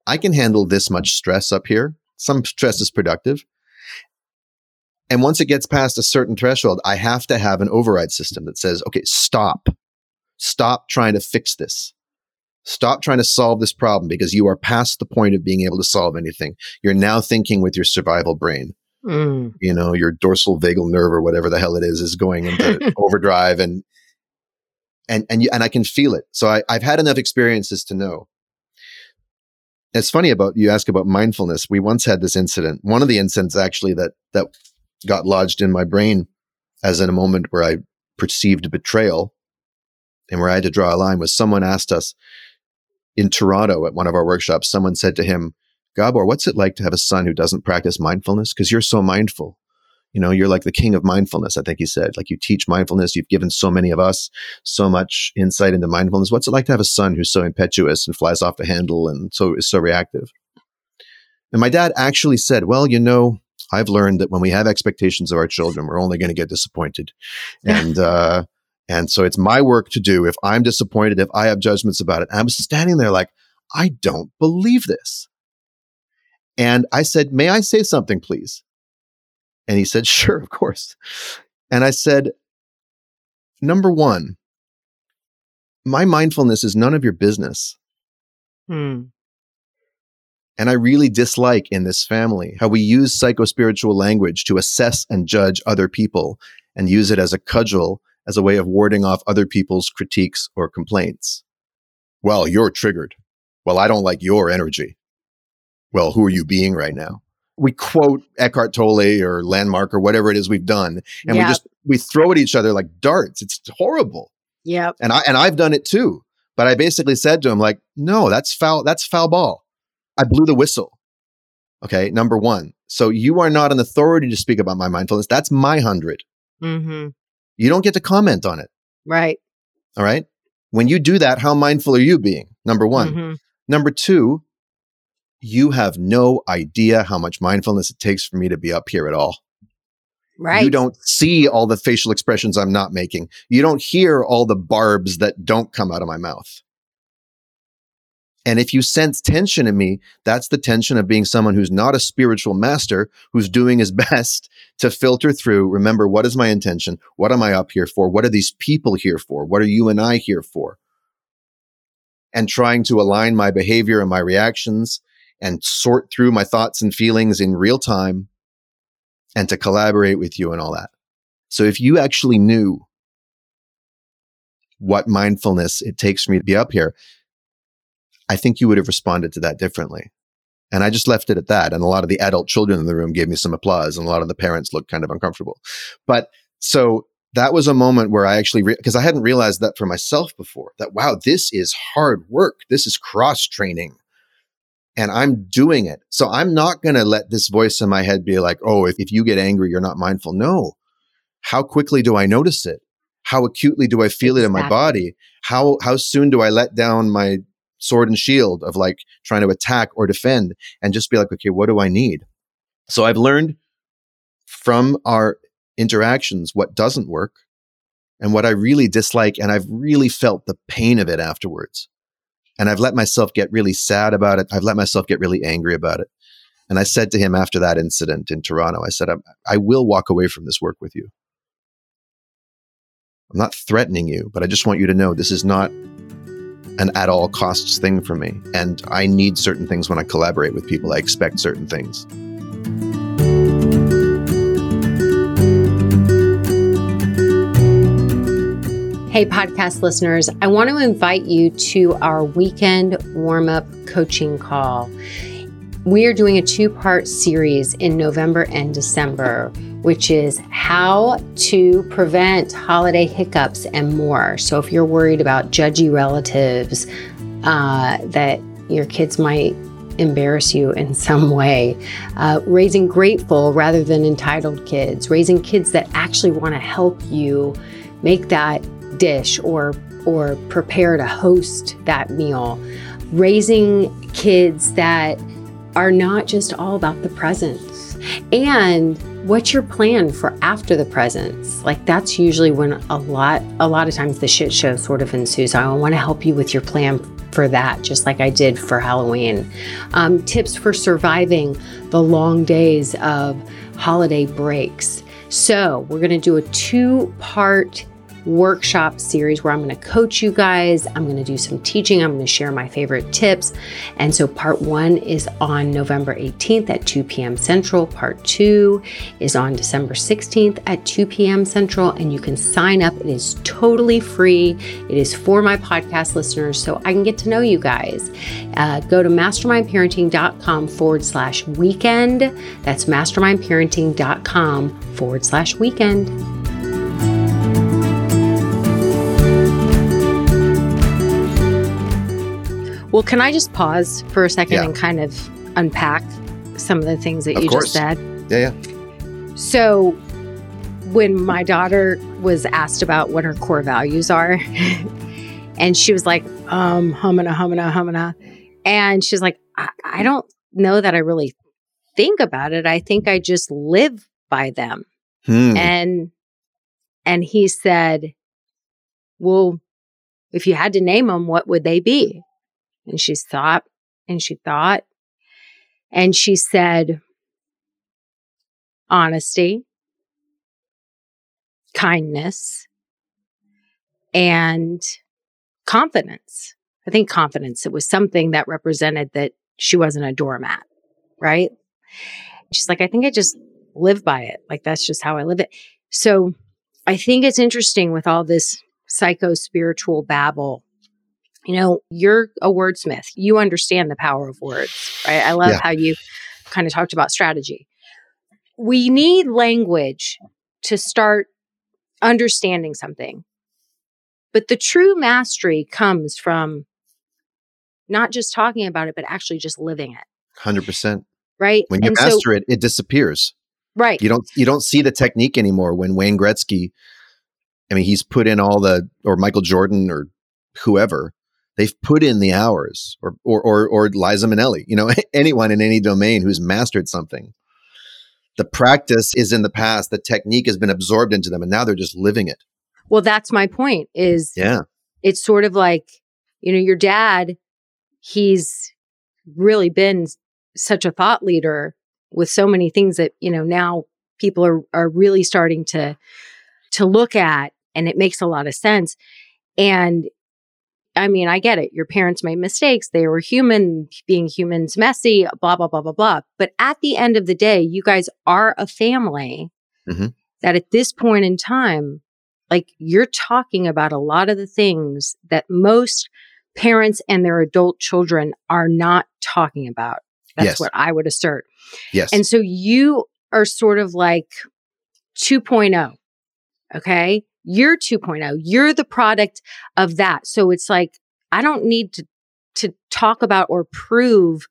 I can handle this much stress up here. Some stress is productive. And once it gets past a certain threshold, I have to have an override system that says, okay, stop. Stop trying to fix this. Stop trying to solve this problem because you are past the point of being able to solve anything. You're now thinking with your survival brain. Mm. You know, your dorsal vagal nerve or whatever the hell it is is going into (laughs) overdrive and and and you, and I can feel it. So I, I've had enough experiences to know it's funny about you ask about mindfulness. We once had this incident. One of the incidents actually that that got lodged in my brain as in a moment where I perceived betrayal and where I had to draw a line was someone asked us in Toronto at one of our workshops, someone said to him, Gabor, what's it like to have a son who doesn't practice mindfulness? Because you're so mindful. You know, you're like the king of mindfulness, I think he said. Like you teach mindfulness. You've given so many of us so much insight into mindfulness. What's it like to have a son who's so impetuous and flies off the handle and so is so reactive? And my dad actually said, Well, you know, I've learned that when we have expectations of our children, we're only going to get disappointed. And, uh, and so it's my work to do if I'm disappointed, if I have judgments about it. I'm standing there like, I don't believe this. And I said, May I say something, please? And he said, Sure, of course. And I said, Number one, my mindfulness is none of your business. Hmm. And I really dislike in this family how we use psychospiritual language to assess and judge other people and use it as a cudgel as a way of warding off other people's critiques or complaints. Well, you're triggered. Well, I don't like your energy. Well, who are you being right now? We quote Eckhart Tolle or Landmark or whatever it is we've done, and yep. we just we throw at each other like darts. It's horrible. Yeah. And I and I've done it too. But I basically said to him like, "No, that's foul. That's foul ball." I blew the whistle. Okay, number one. So you are not an authority to speak about my mindfulness. That's my 100 mm-hmm. You don't get to comment on it. Right. All right. When you do that, how mindful are you being? Number one. Mm-hmm. Number two, you have no idea how much mindfulness it takes for me to be up here at all. Right. You don't see all the facial expressions I'm not making. You don't hear all the barbs that don't come out of my mouth. And if you sense tension in me, that's the tension of being someone who's not a spiritual master, who's doing his (laughs) best to filter through. Remember, what is my intention? What am I up here for? What are these people here for? What are you and I here for? And trying to align my behavior and my reactions and sort through my thoughts and feelings in real time and to collaborate with you and all that. So if you actually knew what mindfulness it takes for me to be up here, I think you would have responded to that differently. And I just left it at that. And a lot of the adult children in the room gave me some applause, and a lot of the parents looked kind of uncomfortable. But so that was a moment where I actually, because re- I hadn't realized that for myself before, that wow, this is hard work. This is cross training and I'm doing it. So I'm not going to let this voice in my head be like, oh, if, if you get angry, you're not mindful. No. How quickly do I notice it? How acutely do I feel exactly. it in my body? How, how soon do I let down my sword and shield of like trying to attack or defend and just be like, okay, what do I need? So I've learned from our interactions what doesn't work and what I really dislike. And I've really felt the pain of it afterwards. And I've let myself get really sad about it. I've let myself get really angry about it. And I said to him after that incident in Toronto, I said, I will walk away from this work with you. I'm not threatening you, but I just want you to know this is not an at all costs thing for me. And I need certain things when I collaborate with people. I expect certain things. Hey, podcast listeners, I want to invite you to our weekend warm up coaching call. We are doing a two part series in November and December, which is how to prevent holiday hiccups and more. So, if you're worried about judgy relatives, uh, that your kids might embarrass you in some way, uh, raising grateful rather than entitled kids, raising kids that actually want to help you make that dish or or prepare to host that meal, raising kids that are not just all about the presents. And what's your plan for after the presents? Like that's usually when a lot a lot of times the shit show sort of ensues. I want to help you with your plan for that just like i did for halloween. Um, tips for surviving the long days of holiday breaks. So we're going to do a two part workshop series where I'm going to coach you guys. I'm going to do some teaching. I'm going to share my favorite tips. And so, part one is on November 18th at 2 p.m. Central. Part two is on December 16th at 2 p.m. Central. And you can sign up. It is totally free. It is for my podcast listeners so I can get to know you guys. Uh, go to mastermindparenting.com forward slash weekend. That's mastermindparenting.com forward slash weekend. Well, can I just pause for a second yeah. and kind of unpack some of the things that of you course. just said? Yeah, yeah. So, when my daughter was asked about what her core values are, (laughs) and she was like, um, humana, humana, humana. And she's like, I-, I don't know that I really think about it. I think I just live by them. Hmm. And and he said, Well, if you had to name them, what would they be? And she thought and she thought. And she said, honesty, kindness, and confidence. I think confidence, it was something that represented that she wasn't a doormat, right? She's like, I think I just live by it. Like, that's just how I live it. So I think it's interesting with all this psycho spiritual babble you know, you're a wordsmith. You understand the power of words, right? I love yeah. how you kind of talked about strategy. We need language to start understanding something. But the true mastery comes from not just talking about it, but actually just living it. 100%. Right? When you and master so, it, it disappears. Right. You don't you don't see the technique anymore when Wayne Gretzky I mean he's put in all the or Michael Jordan or whoever they've put in the hours or, or, or, or Liza Minnelli, you know, (laughs) anyone in any domain who's mastered something. The practice is in the past. The technique has been absorbed into them and now they're just living it. Well, that's my point is yeah. it's sort of like, you know, your dad, he's really been such a thought leader with so many things that, you know, now people are, are really starting to, to look at and it makes a lot of sense. And I mean, I get it. Your parents made mistakes. They were human, being humans messy, blah, blah, blah, blah, blah. But at the end of the day, you guys are a family mm-hmm. that at this point in time, like you're talking about a lot of the things that most parents and their adult children are not talking about. That's yes. what I would assert. Yes. And so you are sort of like 2.0. Okay. You're 2.0. You're the product of that. So it's like, I don't need to, to talk about or prove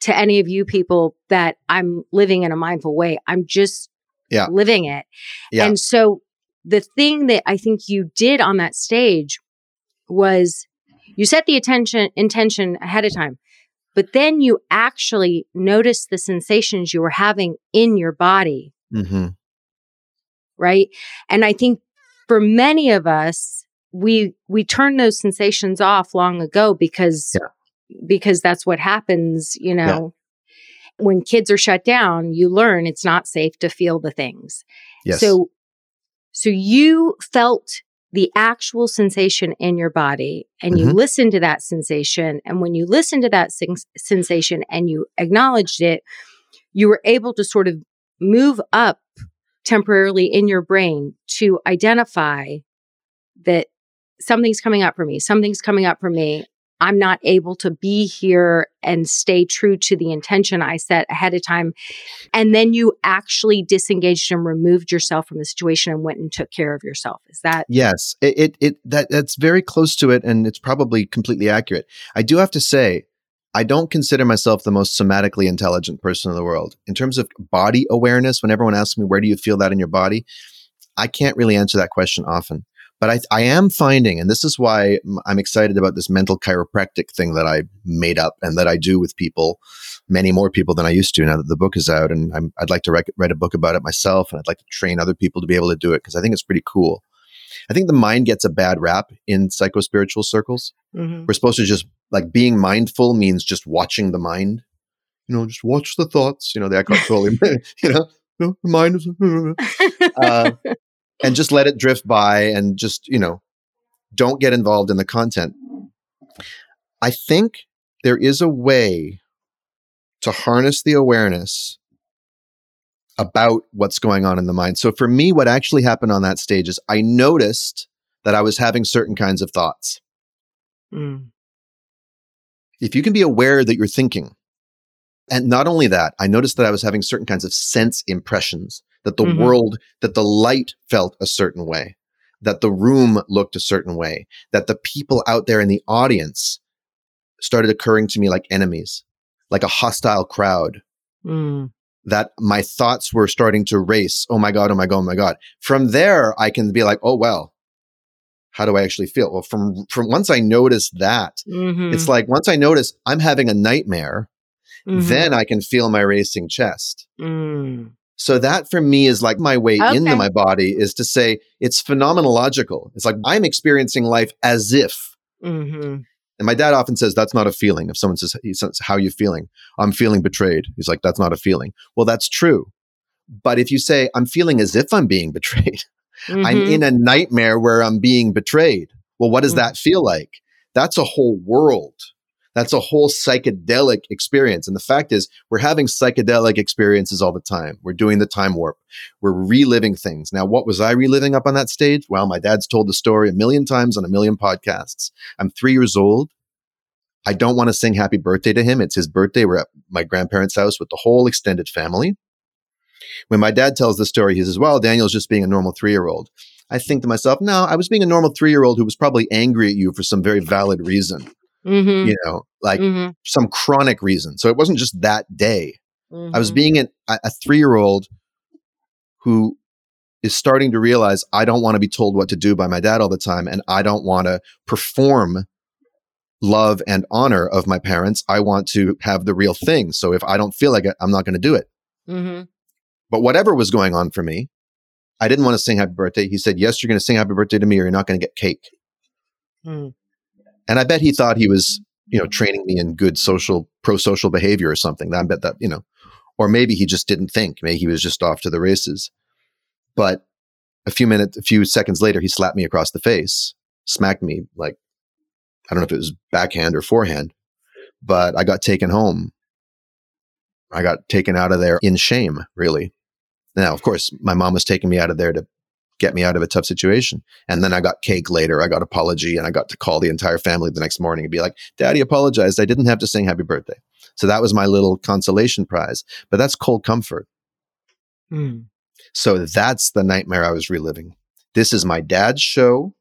to any of you people that I'm living in a mindful way. I'm just yeah. living it. Yeah. And so the thing that I think you did on that stage was you set the attention intention ahead of time, but then you actually noticed the sensations you were having in your body. Mm-hmm. Right. And I think for many of us, we we turn those sensations off long ago because yeah. because that's what happens, you know. Yeah. When kids are shut down, you learn it's not safe to feel the things. Yes. So so you felt the actual sensation in your body and mm-hmm. you listened to that sensation and when you listened to that sensation and you acknowledged it, you were able to sort of move up temporarily in your brain to identify that something's coming up for me, something's coming up for me. I'm not able to be here and stay true to the intention I set ahead of time. And then you actually disengaged and removed yourself from the situation and went and took care of yourself. Is that Yes. It it, it that that's very close to it and it's probably completely accurate. I do have to say I don't consider myself the most somatically intelligent person in the world. In terms of body awareness, when everyone asks me, where do you feel that in your body? I can't really answer that question often. But I, I am finding, and this is why I'm excited about this mental chiropractic thing that I made up and that I do with people, many more people than I used to now that the book is out. And i would like to write a book about it myself, and I'd like to train other people to be able to do it because I think it's pretty cool. I think the mind gets a bad rap in psychospiritual circles. Mm-hmm. We're supposed to just like being mindful means just watching the mind. You know, just watch the thoughts. You know, the Eckhart Tolle. (laughs) (laughs) you know, the mind is. (laughs) uh, and just let it drift by, and just you know, don't get involved in the content. I think there is a way to harness the awareness about what's going on in the mind. So for me, what actually happened on that stage is I noticed that I was having certain kinds of thoughts. Mm. If you can be aware that you're thinking, and not only that, I noticed that I was having certain kinds of sense impressions, that the mm-hmm. world, that the light felt a certain way, that the room looked a certain way, that the people out there in the audience started occurring to me like enemies, like a hostile crowd. Mm that my thoughts were starting to race. Oh my God, oh my God, oh my God. From there, I can be like, oh, well, how do I actually feel? Well, from, from once I notice that, mm-hmm. it's like once I notice I'm having a nightmare, mm-hmm. then I can feel my racing chest. Mm. So that for me is like my way okay. into my body is to say it's phenomenological. It's like I'm experiencing life as if. Mm-hmm. And my dad often says that's not a feeling. If someone says, he says, how are you feeling? I'm feeling betrayed. He's like, that's not a feeling. Well, that's true. But if you say, I'm feeling as if I'm being (laughs) betrayed, mm-hmm. I'm in a nightmare where I'm being betrayed. Well, what does mm-hmm. that feel like? That's a whole world. That's a whole psychedelic experience. And the fact is, we're having psychedelic experiences all the time. We're doing the time warp. We're reliving things. Now, what was I reliving up on that stage? Well, my dad's told the story a million times on a million podcasts. I'm three years old. I don't want to sing happy birthday to him. It's his birthday. We're at my grandparents' house with the whole extended family. When my dad tells the story, he says, Well, Daniel's just being a normal three year old. I think to myself, No, I was being a normal three year old who was probably angry at you for some very valid reason mm-hmm. you know, like mm-hmm. some chronic reason. So it wasn't just that day. Mm-hmm. I was mm-hmm. being an, a three year old who is starting to realize I don't want to be told what to do by my dad all the time, and I don't want to perform love and honor of my parents. I want to have the real thing. So if I don't feel like it, I'm not going to do it. Mm-hmm. But whatever was going on for me, I didn't want to sing happy birthday. He said, Yes, you're going to sing happy birthday to me, or you're not going to get cake. Mm. And I bet he thought he was, you know, training me in good social, pro social behavior or something. I bet that, you know, or maybe he just didn't think. Maybe he was just off to the races. But a few minutes, a few seconds later, he slapped me across the face, smacked me like, I don't know if it was backhand or forehand, but I got taken home. I got taken out of there in shame, really. Now, of course, my mom was taking me out of there to get me out of a tough situation. And then I got cake later. I got apology and I got to call the entire family the next morning and be like, Daddy apologized. I didn't have to sing happy birthday. So that was my little consolation prize. But that's cold comfort. Mm. So that's the nightmare I was reliving. This is my dad's show,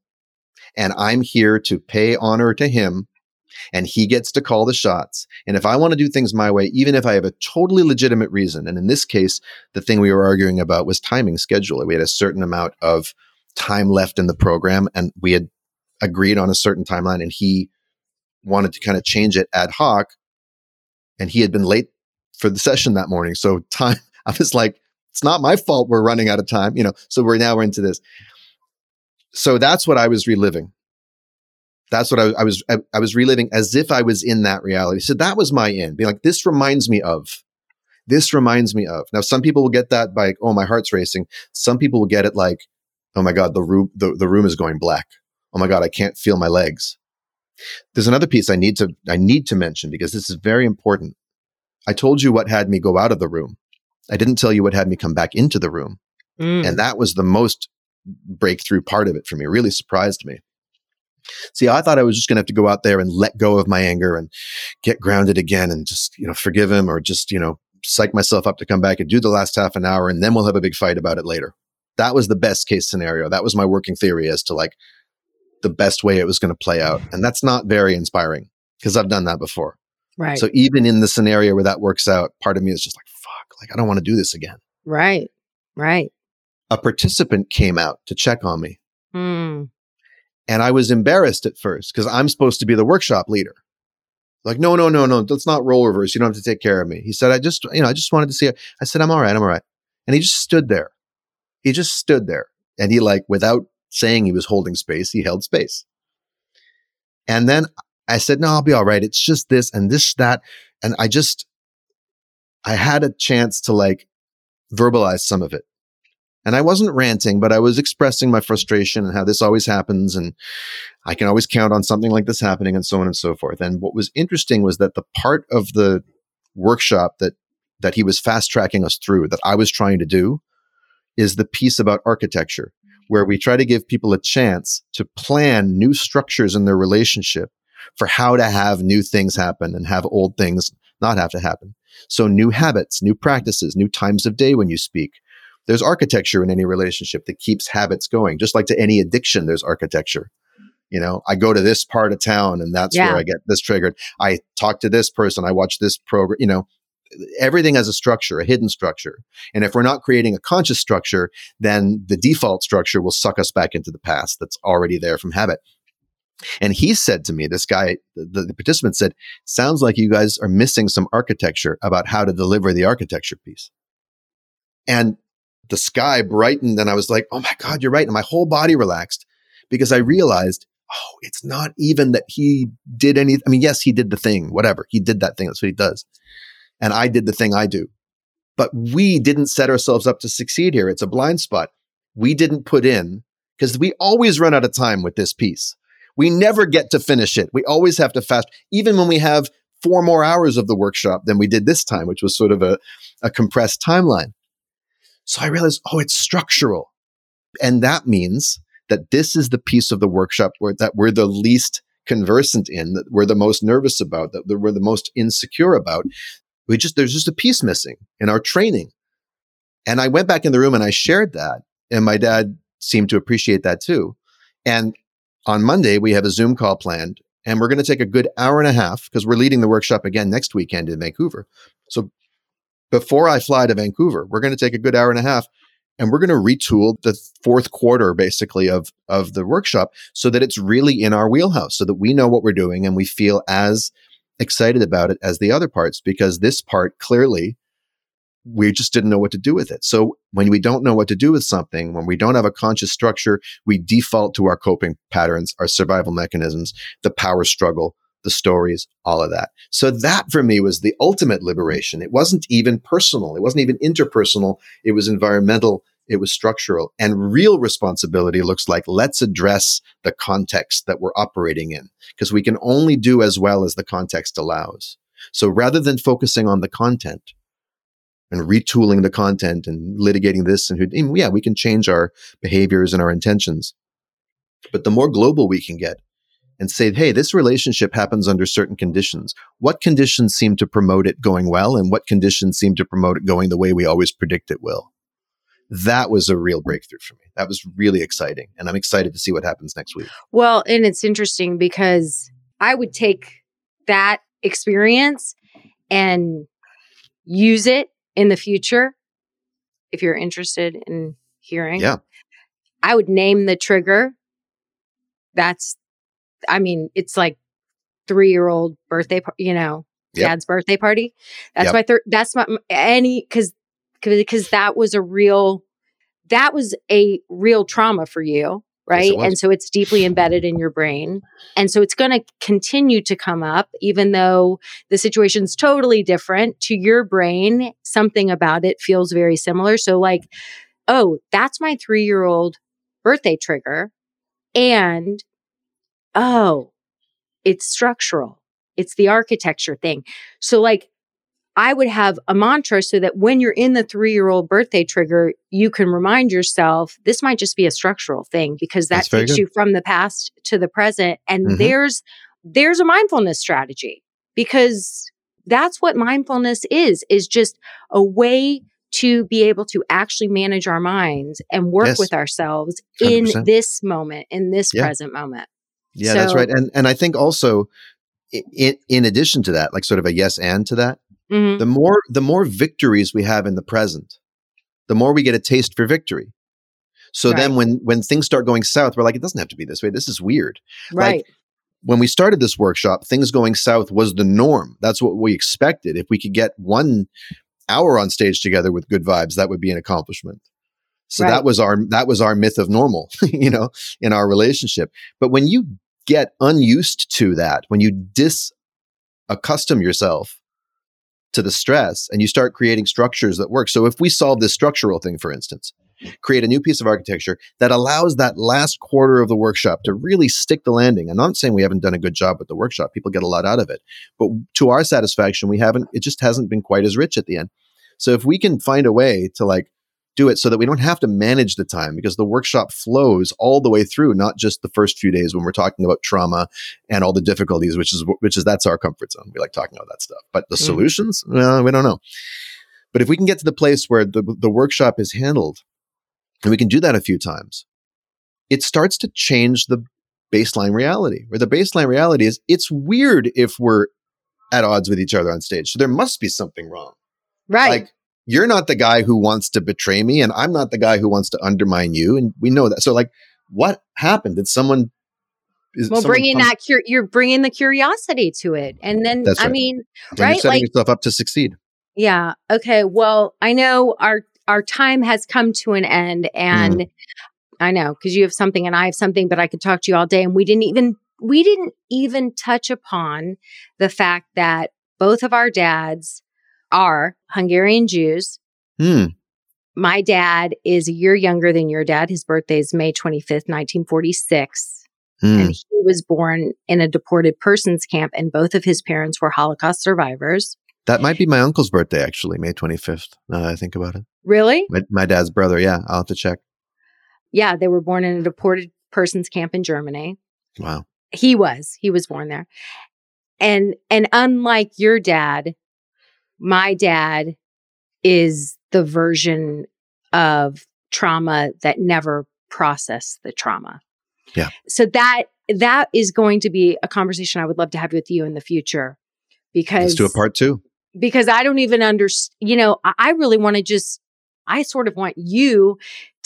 and I'm here to pay honor to him and he gets to call the shots. And if I want to do things my way, even if I have a totally legitimate reason, and in this case, the thing we were arguing about was timing schedule. We had a certain amount of time left in the program, and we had agreed on a certain timeline, and he wanted to kind of change it ad hoc. And he had been late for the session that morning. So time, (laughs) I was like, it's not my fault we're running out of time, you know. So we're now we're into this. So that's what I was reliving that's what I, I was I, I, was reliving as if I was in that reality. So that was my end. Being like, this reminds me of. This reminds me of. Now, some people will get that by, oh, my heart's racing. Some people will get it like, oh my God, the room the, the room is going black. Oh my God, I can't feel my legs. There's another piece I need to I need to mention because this is very important. I told you what had me go out of the room. I didn't tell you what had me come back into the room. Mm. And that was the most breakthrough part of it for me. It really surprised me. See, I thought I was just going to have to go out there and let go of my anger and get grounded again and just, you know, forgive him or just, you know, psych myself up to come back and do the last half an hour and then we'll have a big fight about it later. That was the best case scenario. That was my working theory as to like the best way it was going to play out. And that's not very inspiring because I've done that before. Right. So even in the scenario where that works out, part of me is just like, fuck, like I don't want to do this again. right. Right. A participant came out to check on me. Mm. And I was embarrassed at first because I'm supposed to be the workshop leader. Like, no, no, no, no, let's not role reverse. You don't have to take care of me. He said, I just, you know, I just wanted to see it. I said, I'm all right. I'm all right. And he just stood there. He just stood there. And he, like, without saying he was holding space, he held space. And then I said, no, I'll be all right. It's just this and this, that. And I just, I had a chance to like verbalize some of it. And I wasn't ranting, but I was expressing my frustration and how this always happens. And I can always count on something like this happening and so on and so forth. And what was interesting was that the part of the workshop that, that he was fast tracking us through that I was trying to do is the piece about architecture, where we try to give people a chance to plan new structures in their relationship for how to have new things happen and have old things not have to happen. So new habits, new practices, new times of day when you speak, there's architecture in any relationship that keeps habits going. Just like to any addiction, there's architecture. You know, I go to this part of town and that's Yeah. where I get this triggered. I talk to this person. I watch this program. You know, everything has a structure, a hidden structure. And if we're not creating a conscious structure, then the default structure will suck us back into the past that's already there from habit. And he said to me, this guy, the, the participant said, sounds like you guys are missing some architecture about how to deliver the architecture piece. And the sky brightened and I was like, oh my God, you're right. And my whole body relaxed because I realized, oh, it's not even that he did any. I mean, yes, he did the thing, whatever. He did that thing. That's what he does. And I did the thing I do. But we didn't set ourselves up to succeed here. It's a blind spot. We didn't put in because we always run out of time with this piece. We never get to finish it. We always have to fast, even when we have four more hours of the workshop than we did this time, which was sort of a, a compressed timeline. So I realized, oh, it's structural. And that means that this is the piece of the workshop where that we're the least conversant in, that we're the most nervous about, that we're the most insecure about. We just, there's just a piece missing in our training. And I went back in the room and I shared that. And my dad seemed to appreciate that too. And on Monday, we have a Zoom call planned and we're going to take a good hour and a half because we're leading the workshop again next weekend in Vancouver. So before I fly to Vancouver, we're going to take a good hour and a half and we're going to retool the fourth quarter basically of of the workshop so that it's really in our wheelhouse so that we know what we're doing and we feel as excited about it as the other parts because this part clearly we just didn't know what to do with it. So when we don't know what to do with something, when we don't have a conscious structure, we default to our coping patterns, our survival mechanisms, the power struggle, the stories, all of that. So that for me was the ultimate liberation. It wasn't even personal. It wasn't even interpersonal. It was environmental. It was structural and real responsibility looks like let's address the context that we're operating in because we can only do as well as the context allows. So rather than focusing on the content, and retooling the content and litigating this and who, yeah, we can change our behaviors and our intentions. But the more global we can get and say, hey, this relationship happens under certain conditions. What conditions seem to promote it going well and what conditions seem to promote it going the way we always predict it will? That was a real breakthrough for me. That was really exciting. And I'm excited to see what happens next week. Well, and it's interesting because I would take that experience and use it in the future if you're interested in hearing. Yeah. I would name the trigger. That's, I mean, it's like three year old birthday, par- you know, Yep. dad's birthday party. That's Yep. my third, that's my, any, cause, because that was a real, that was a real trauma for you. Right. was. and so it's deeply embedded in your brain. And so it's going to continue to come up, even though the situation's totally different to your brain. Something about it feels very similar. So, like, oh, that's my three year old birthday trigger. And oh, it's structural, it's the architecture thing. So, like, I would have a mantra so that when you're in the three year old birthday trigger, you can remind yourself this might just be a structural thing because that takes good. you from the past to the present. And Mhm. there's there's a mindfulness strategy because that's what mindfulness is, is just a way to be able to actually manage our minds and work Yes. with ourselves in 100%. this moment, in this Yeah. present moment. Yeah, that's right. And and I think also in, in addition to that, like sort of a yes and to that, Mhm. the more the more victories we have in the present, the more we get a taste for victory. So then when when things start going south, we're like, it doesn't have to be this way. This is weird. Right. When we started this workshop, things going south was the norm. That's what we expected. If we could get one hour on stage together with good vibes, that would be an accomplishment. So Right. that was our that was our myth of normal, (laughs) you know, in our relationship. But when you get unused to that, when you disaccustom yourself to the stress and you start creating structures that work. So if we solve this structural thing, for instance, create a new piece of architecture that allows that last quarter of the workshop to really stick the landing. I'm not saying we haven't done a good job with the workshop. People get a lot out of it. But to our satisfaction, we haven't, it just hasn't been quite as rich at the end. So if we can find a way to like do it so that we don't have to manage the time because the workshop flows all the way through, not just the first few days when we're talking about trauma and all the difficulties, which is which is that's our comfort zone. We like talking about that stuff. But the Mhm. solutions, well, we don't know. But if we can get to the place where the, the workshop is handled, and we can do that a few times, it starts to change the baseline reality. Where the baseline reality is, it's weird if we're at odds with each other on stage. So there must be something wrong. right. Like you're not the guy who wants to betray me, and I'm not the guy who wants to undermine you, and we know that. So like, what happened? Did someone? Is well, bringing come- that cur- you're bringing the curiosity to it, and then That's I right. mean, and you're right, setting like- yourself up to succeed. Yeah. Okay. Well, I know our our time has come to an end and mm. I know because you have something and I have something, but I could talk to you all day and we didn't even we didn't even touch upon the fact that both of our dads are Hungarian Jews. Hmm. My dad is a year younger than your dad. His birthday is May 25th, 1946. Hmm. And he was born in a deported persons camp, and both of his parents were Holocaust survivors. That might be my uncle's birthday, actually, May 25th. Now that I think about it. Really? My, my dad's brother. Yeah, I'll have to check. Yeah, they were born in a deported persons camp in Germany. Wow. He was. He was born there. And and unlike your dad, my dad is the version of trauma that never processed the trauma. Yeah. So that that is going to be a conversation I would love to have with you in the future because Let's do a part two. because I don't even understand. You know, I, I really want to just, I sort of want you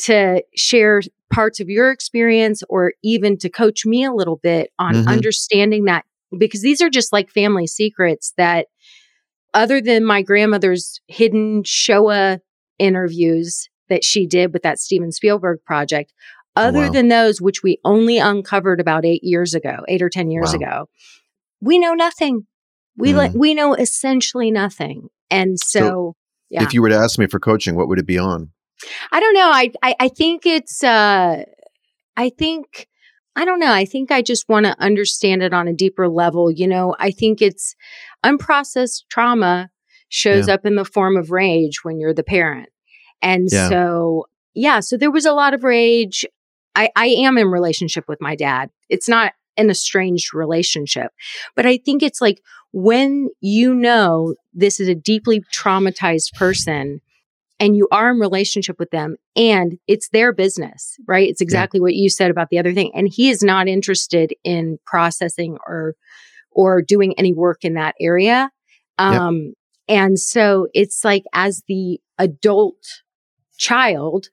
to share parts of your experience or even to coach me a little bit on Mhm. understanding that because these are just like family secrets that, other than my grandmother's hidden Shoah interviews that she did with that Steven Spielberg project, other wow. than those, which we only uncovered about eight years ago, eight or 10 years Wow. ago, we know nothing. We like Mm. we know essentially nothing. And so, So, yeah. If you were to ask me for coaching, what would it be on? I don't know. I, I I think it's uh I think I don't know. I think I just want to understand it on a deeper level. You know, I think it's unprocessed trauma shows Yeah. up in the form of rage when you're the parent. And Yeah. so yeah, so there was a lot of rage. I I am in relationship with my dad. It's not an estranged relationship. But I think it's like when you know this is a deeply traumatized person and you are in relationship with them and it's their business, right? It's exactly what you said about the other thing. And he is not interested in processing or or doing any work in that area. Yep. Um and so it's like as the adult child,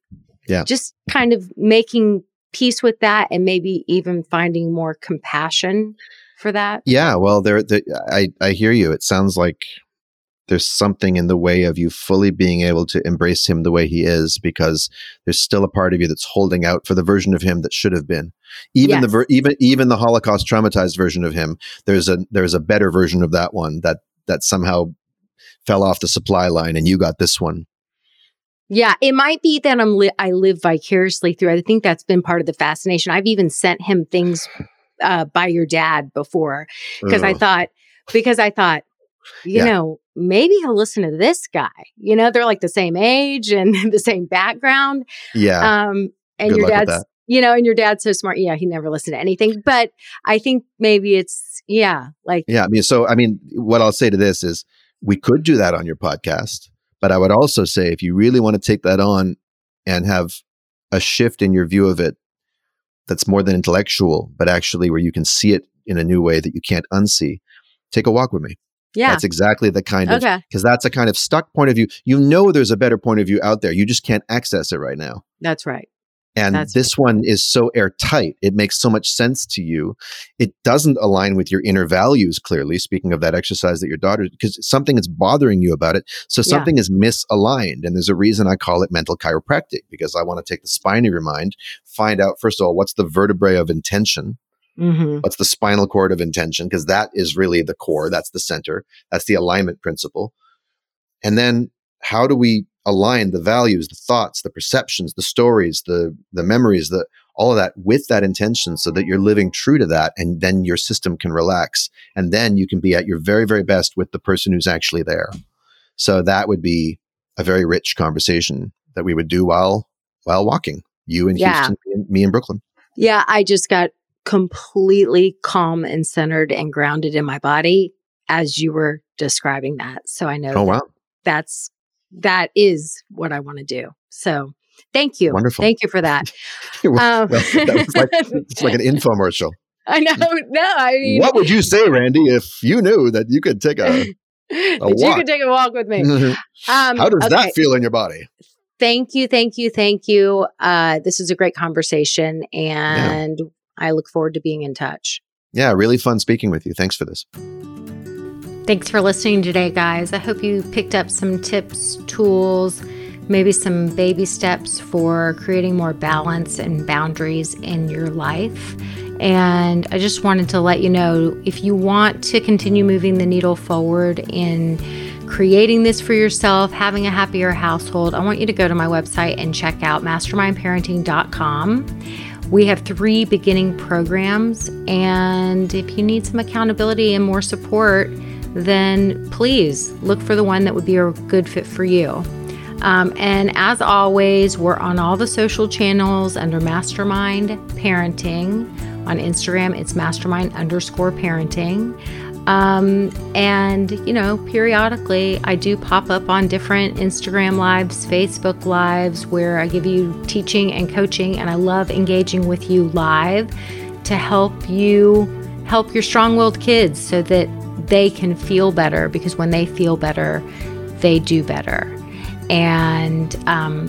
Yeah. just kind of making peace with that and maybe even finding more compassion for that. Yeah, well, there, there I, I hear you. It sounds like there's something in the way of you fully being able to embrace him the way he is, because there's still a part of you that's holding out for the version of him that should have been. Even the ver- even even the Holocaust traumatized version of him. There's a there's a better version of that one that that somehow fell off the supply line, and you got this one. Yeah, it might be that I'm li- I live vicariously through. I think that's been part of the fascination. I've even sent him things uh, by your dad before because I thought because I thought you Yeah. know maybe he'll listen to this guy. You know, they're like the same age and (laughs) the same background. yeah, Um, and Good your dad's you know, and your dad's so smart. Yeah, he never listened to anything. But I think maybe it's yeah, like Yeah, I mean, so I mean, what I'll say to this is, we could do that on your podcast, but I would also say if you really want to take that on and have a shift in your view of it, that's more than intellectual, but actually where you can see it in a new way that you can't unsee. take a walk with me. Yeah. That's exactly the kind of okay. because that's a kind of stuck point of view. You know there's a better point of view out there. You just can't access it right now. That's right. And That's this one is so airtight. It makes so much sense to you. It doesn't align with your inner values, clearly, speaking of that exercise that your daughter, because something is bothering you about it. So Yeah. something is misaligned. And there's a reason I call it mental chiropractic, because I want to take the spine of your mind, find out, first of all, what's the vertebrae of intention? Mm-hmm. What's the spinal cord of intention? Because that is really the core. That's the center. That's the alignment principle. And then how do we align the values, the thoughts, the perceptions, the stories, the the memories, the all of that with that intention so that you're living true to that and then your system can relax and then you can be at your very very best with the person who's actually there. So that would be a very rich conversation that we would do while while walking. You in Yeah. Houston, me in, me in Brooklyn. Yeah, I just got completely calm and centered and grounded in my body as you were describing that. So I know Oh wow. that's that is what I want to do. So thank you. Wonderful. Thank you for that. (laughs) well, Um, that like it's like an (laughs) infomercial. I know. (laughs) No, I mean, What would you say, Randi, if you knew that you could take a? you walk. could take a walk with me. Um, How does okay. that feel in your body? Thank you, thank you, thank you. Uh, this is a great conversation, and I look forward to being in touch. Yeah, really fun speaking with you. Thanks for this. Thanks for listening today, guys. I hope you picked up some tips, tools, maybe some baby steps for creating more balance and boundaries in your life. And I just wanted to let you know if you want to continue moving the needle forward in creating this for yourself, having a happier household, I want you to go to my website and check out mastermindparenting.com. We have three beginning programs, and if you need some accountability and more support, then please look for the one that would be a good fit for you. Um, and as always, we're on all the social channels under Mastermind Parenting. On Instagram, it's mastermind underscore parenting. Um, and, you know, periodically I do pop up on different Instagram lives, Facebook lives, where I give you teaching and coaching, and I love engaging with you live to help you help your strong willed kids so that they can feel better because when they feel better, they do better. And um,